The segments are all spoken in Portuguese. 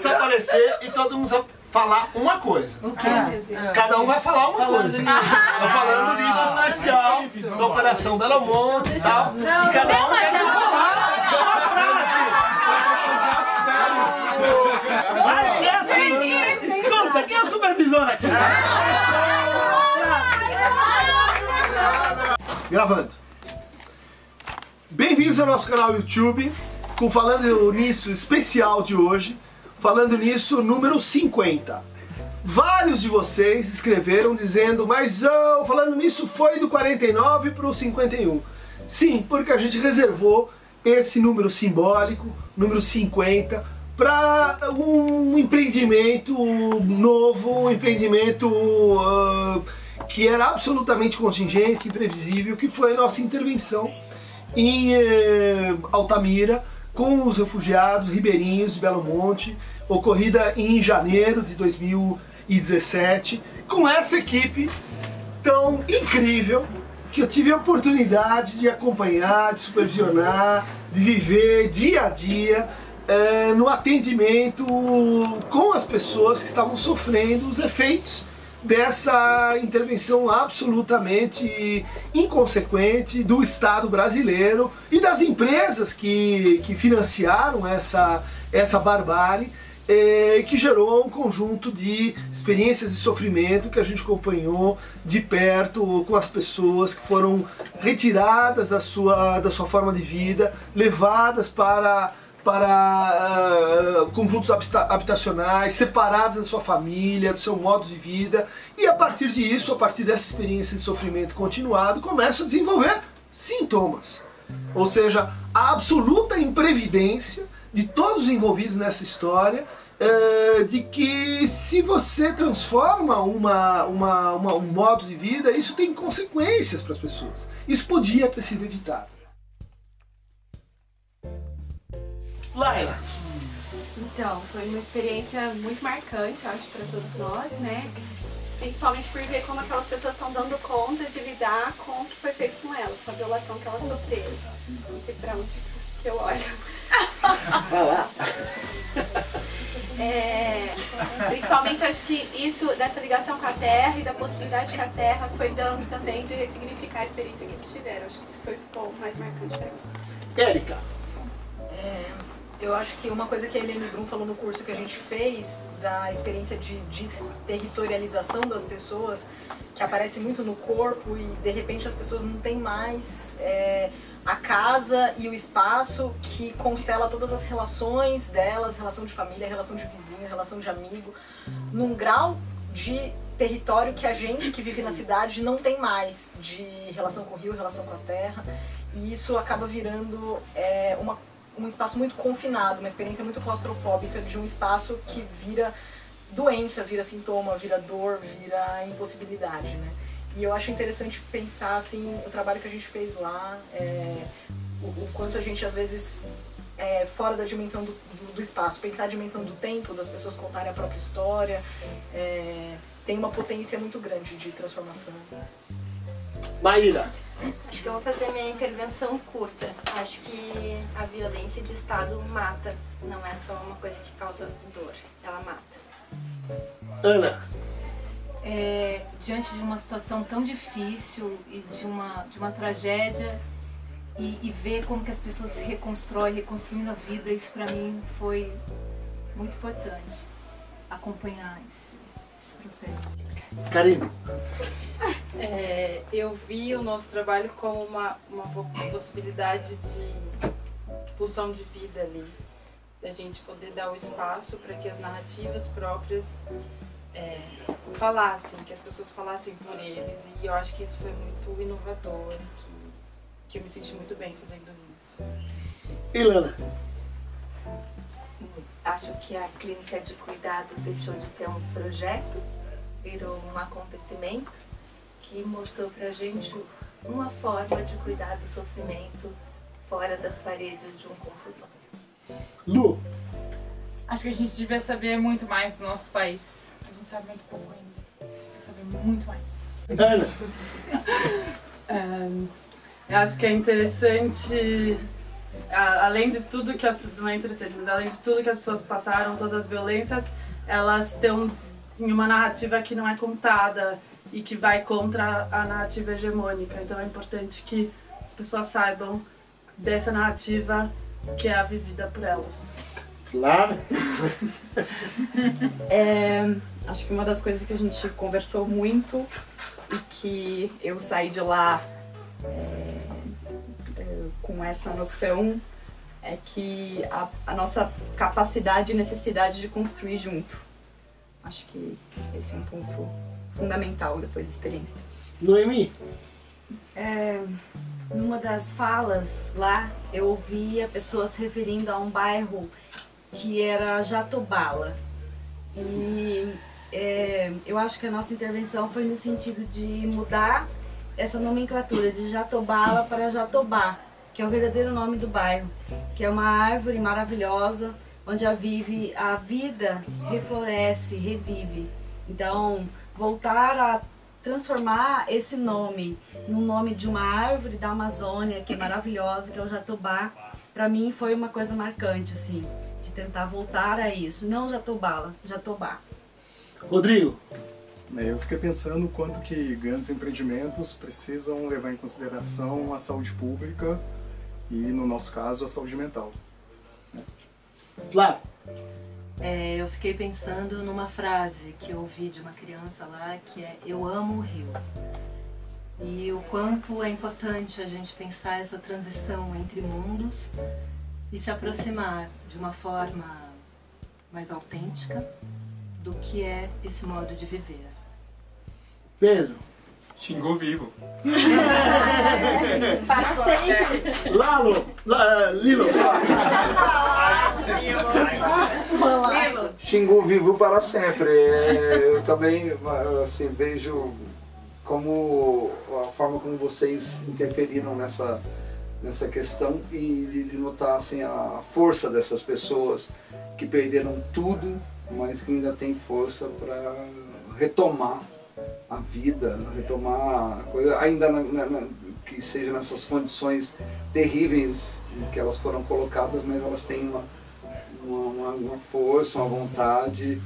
precisa aparecer e todo mundo precisa falar uma coisa. O quê? Cada um vai falar uma coisa. Tô falando nisso especial da Operação Belo Monte e tal. E cada um vou- falar uma frase. Vai ser assim. Escuta, quem é o supervisor aqui? Gravando. Bem-vindos ao nosso canal YouTube, com Falando Nisso especial de hoje, Falando Nisso número 50. Vários de vocês escreveram dizendo, mas oh, Falando Nisso foi do 49 para o 51. Sim, porque a gente reservou esse número simbólico, número 50, para um empreendimento novo, um empreendimento ah, que era absolutamente contingente, imprevisível, que foi a nossa intervenção em eh, Altamira com os refugiados ribeirinhos de Belo Monte, ocorrida em janeiro de 2017, com essa equipe tão incrível que eu tive a oportunidade de acompanhar, de supervisionar, de viver dia a dia eh, no atendimento com as pessoas que estavam sofrendo os efeitos dessa intervenção absolutamente inconsequente do Estado brasileiro e das empresas que, que financiaram essa, essa barbárie eh, que gerou um conjunto de experiências de sofrimento que a gente acompanhou de perto com as pessoas que foram retiradas da sua, da sua forma de vida, levadas para para ah, conjuntos habita- habitacionais, separados da sua família, do seu modo de vida, e a partir disso, a partir dessa experiência de sofrimento continuado, começam a desenvolver sintomas. Ou seja, a absoluta imprevidência de todos os envolvidos nessa história, eh, de que se você transforma uma, uma, uma- um modo de vida, isso tem consequências para as pessoas. Isso podia ter sido evitado. Laila, Então, foi uma experiência muito marcante, acho, para todos nós, né? Principalmente por ver como aquelas pessoas estão dando conta de lidar com o que foi feito com elas, com a violação que elas sofreram. Não sei pra onde que eu olho. vai lá. É, principalmente acho que isso, dessa ligação com a Terra e da possibilidade que a Terra foi dando também de ressignificar a experiência que eles tiveram. Acho que isso foi ficou mais marcante pra mim. Érica, eu acho que uma coisa que a Helene Brum falou no curso que a gente fez, da experiência de desterritorialização das pessoas, que aparece muito no corpo e de repente as pessoas não têm mais é, a casa e o espaço que constela todas as relações delas, relação de família, relação de vizinho, relação de amigo, num grau de território que a gente que vive na cidade não tem mais, de relação com o rio, relação com a terra, e isso acaba virando é, uma um espaço muito confinado, uma experiência muito claustrofóbica de um espaço que vira doença, vira sintoma, vira dor, vira impossibilidade, né? E eu acho interessante pensar assim o trabalho que a gente fez lá, é, o, o quanto a gente às vezes é, fora da dimensão do, do, do espaço, pensar a dimensão do tempo, das pessoas contarem a própria história, é, tem uma potência muito grande de transformação. Maíra, Acho que eu vou fazer minha intervenção curta. Acho que a violência de Estado mata. Não é só uma coisa que causa dor, ela mata. Ana, É, diante de uma situação tão difícil e de uma, de uma tragédia e, e ver como que as pessoas se reconstroem, reconstruindo a vida, isso pra mim foi muito importante. Acompanhar esse, esse processo. Karine, É, eu vi o nosso trabalho como uma, uma po- possibilidade de pulsão de vida ali, da gente poder dar o espaço para que as narrativas próprias é, falassem, que as pessoas falassem por eles, e eu acho que isso foi muito inovador, que, que eu me senti muito bem fazendo isso. Ilana, Acho que a clínica de cuidado deixou de ser um projeto, virou um acontecimento que mostrou pra gente uma forma de cuidar do sofrimento fora das paredes de um consultório. Lu, Acho que a gente devia saber muito mais do nosso país. A gente sabe muito pouco ainda. Precisa saber muito mais. Ana, Eu acho que é interessante a- além de tudo que as não é interessante, mas além de tudo que as pessoas passaram, todas as violências, elas estão em uma narrativa que não é contada e que vai contra a narrativa hegemônica. Então é importante que as pessoas saibam dessa narrativa que é a vivida por elas. Flávia? É, acho que uma das coisas que a gente conversou muito e que eu saí de lá é, é, com essa noção é que a, a nossa capacidade e necessidade de construir junto. Acho que esse é um ponto fundamental depois da experiência. Noemi? É, numa das falas lá, eu ouvia pessoas referindo a um bairro que era Jatobala. E é, eu acho que a nossa intervenção foi no sentido de mudar essa nomenclatura de Jatobala para Jatobá, que é o verdadeiro nome do bairro, que é uma árvore maravilhosa onde a, vive, a vida refloresce, revive. Então, voltar a transformar esse nome no nome de uma árvore da Amazônia que é maravilhosa, que é o jatobá, para mim foi uma coisa marcante assim, de tentar voltar a isso, não jatobala, jatobá. Rodrigo? Eu fiquei pensando o quanto que grandes empreendimentos precisam levar em consideração a saúde pública e, no nosso caso, a saúde mental. Flávio? É, eu fiquei pensando numa frase que eu ouvi de uma criança lá, que é Eu amo o rio. E o quanto é importante a gente pensar essa transição entre mundos e se aproximar de uma forma mais autêntica do que é esse modo de viver. Pedro? Xingou vivo. Para sempre. Lalo? La- Lilo? Xingu vivo para sempre. Eu também assim, vejo como a forma como vocês interferiram nessa, nessa questão e de, notar assim, a força dessas pessoas que perderam tudo, mas que ainda têm força para retomar a vida, retomar a coisa, ainda na- na- que seja nessas condições terríveis em que elas foram colocadas, mas elas têm uma, uma, uma- força, uma vontade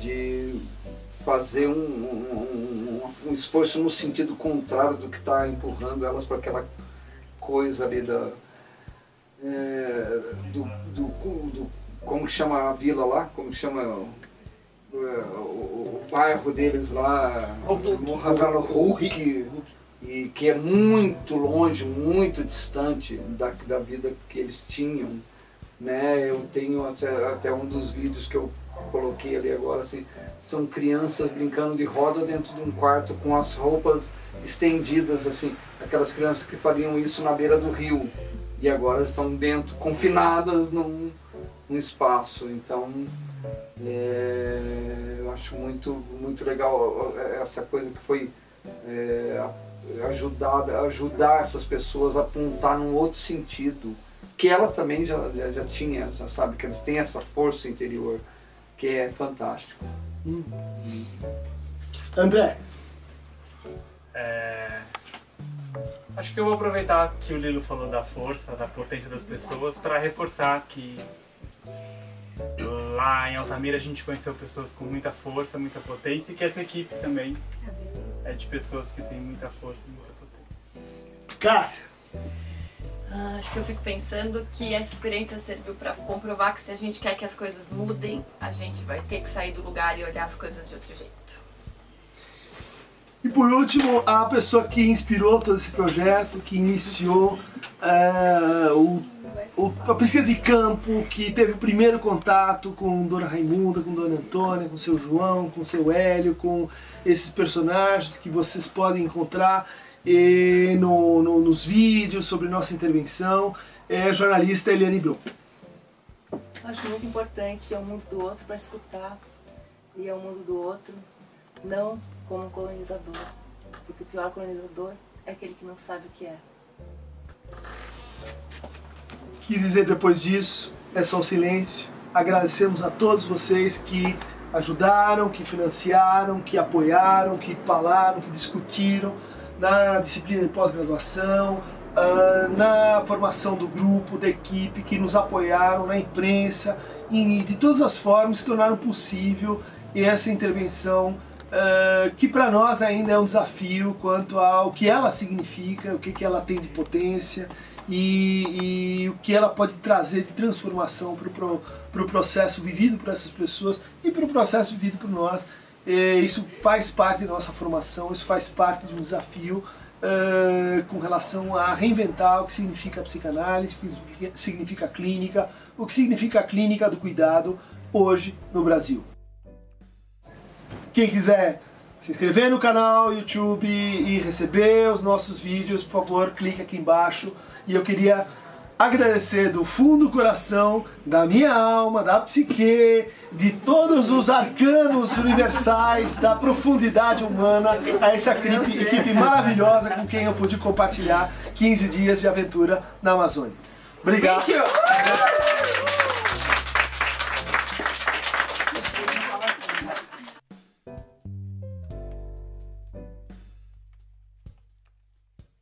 de fazer um, um- um- um esforço no sentido contrário do que está empurrando elas para aquela coisa ali da é, do, do, do- como que chama a vila lá, como que chama o, o, o- bairro deles lá, Morrazano Hulk, e que é muito longe, muito distante da, da vida que eles tinham, né? Eu tenho até, até um dos vídeos que eu coloquei ali agora, assim, são crianças brincando de roda dentro de um quarto com as roupas estendidas, assim, aquelas crianças que fariam isso na beira do rio e agora estão dentro, confinadas num, num espaço. Então, é, eu acho muito, muito legal essa coisa que foi é, ajudar, ajudar essas pessoas a apontar num outro sentido, que ela também já, já, já tinha, já sabe, que elas têm essa força interior, que é fantástico. André? É, Acho que eu vou aproveitar que o Lilo falou da força, da potência das pessoas, para reforçar que lá em Altamira a gente conheceu pessoas com muita força, muita potência e que essa equipe também é de pessoas que têm muita força e muita potência. Cássia? Ah, acho que eu fico pensando que essa experiência serviu para comprovar que se a gente quer que as coisas mudem, a gente vai ter que sair do lugar e olhar as coisas de outro jeito. E por último, a pessoa que inspirou todo esse projeto, que iniciou é, o, o- a pesquisa de campo, que teve o primeiro contato com Dona Raimunda, com Dona Antônia, com seu João, com seu Hélio, com esses personagens que vocês podem encontrar eh, no- no- nos vídeos sobre nossa intervenção, é a jornalista Eliane Brum. Acho muito importante ir ao mundo do outro para escutar e ao mundo do outro, não como um colonizador, porque o pior colonizador é aquele que não sabe o que é. que dizer depois disso? É só o silêncio. Agradecemos a todos vocês que ajudaram, que financiaram, que apoiaram, que falaram, que discutiram na disciplina de pós-graduação, ah, na formação do grupo, da equipe, que nos apoiaram, na imprensa, e de todas as formas tornaram possível essa intervenção ah, que para nós ainda é um desafio quanto ao que ela significa, o que, que ela tem de potência e, e o que ela pode trazer de transformação para o pro, pro processo vivido por essas pessoas e para o processo vivido por nós. E isso faz parte da nossa formação, isso faz parte de um desafio com relação a reinventar o que significa psicanálise, o que significa clínica, o que significa a clínica do cuidado hoje no Brasil. Quem quiser se inscrever no canal YouTube e receber os nossos vídeos, por favor, clique aqui embaixo. E eu queria agradecer do fundo do coração, da minha alma, da psique, de todos os arcanos universais, da profundidade humana, a essa equipe, equipe maravilhosa com quem eu pude compartilhar 15 dias de aventura na Amazônia. Obrigado.